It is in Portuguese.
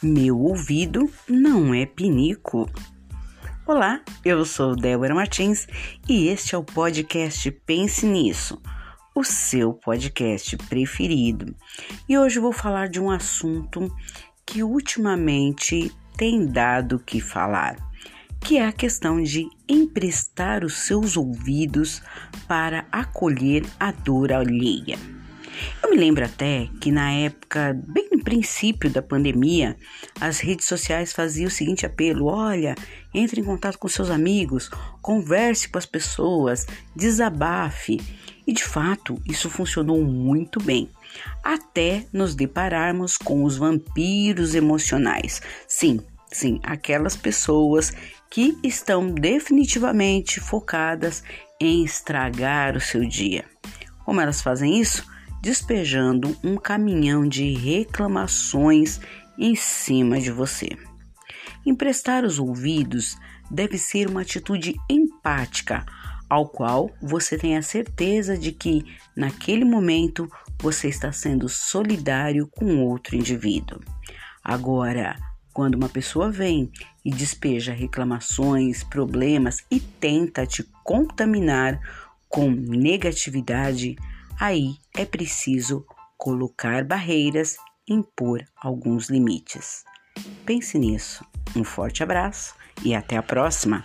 Meu ouvido não é pinico. Olá, eu sou Débora Martins e este é o podcast Pense Nisso, o seu podcast preferido. E hoje vou falar de um assunto que ultimamente tem dado que falar, que é a questão de emprestar os seus ouvidos para acolher a dor alheia. Eu me lembro até que na época, bem no princípio da pandemia, as redes sociais faziam o seguinte apelo: olha, entre em contato com seus amigos, converse com as pessoas, desabafe. E de fato, isso funcionou muito bem, até nos depararmos com os vampiros emocionais. Sim, sim, aquelas pessoas que estão definitivamente focadas em estragar o seu dia. Como elas fazem isso? Despejando um caminhão de reclamações em cima de você. Emprestar os ouvidos deve ser uma atitude empática, ao qual você tem a certeza de que, naquele momento, você está sendo solidário com outro indivíduo. Agora, quando uma pessoa vem e despeja reclamações, problemas e tenta te contaminar com negatividade, aí é preciso colocar barreiras, impor alguns limites. Pense nisso. Um forte abraço e até a próxima!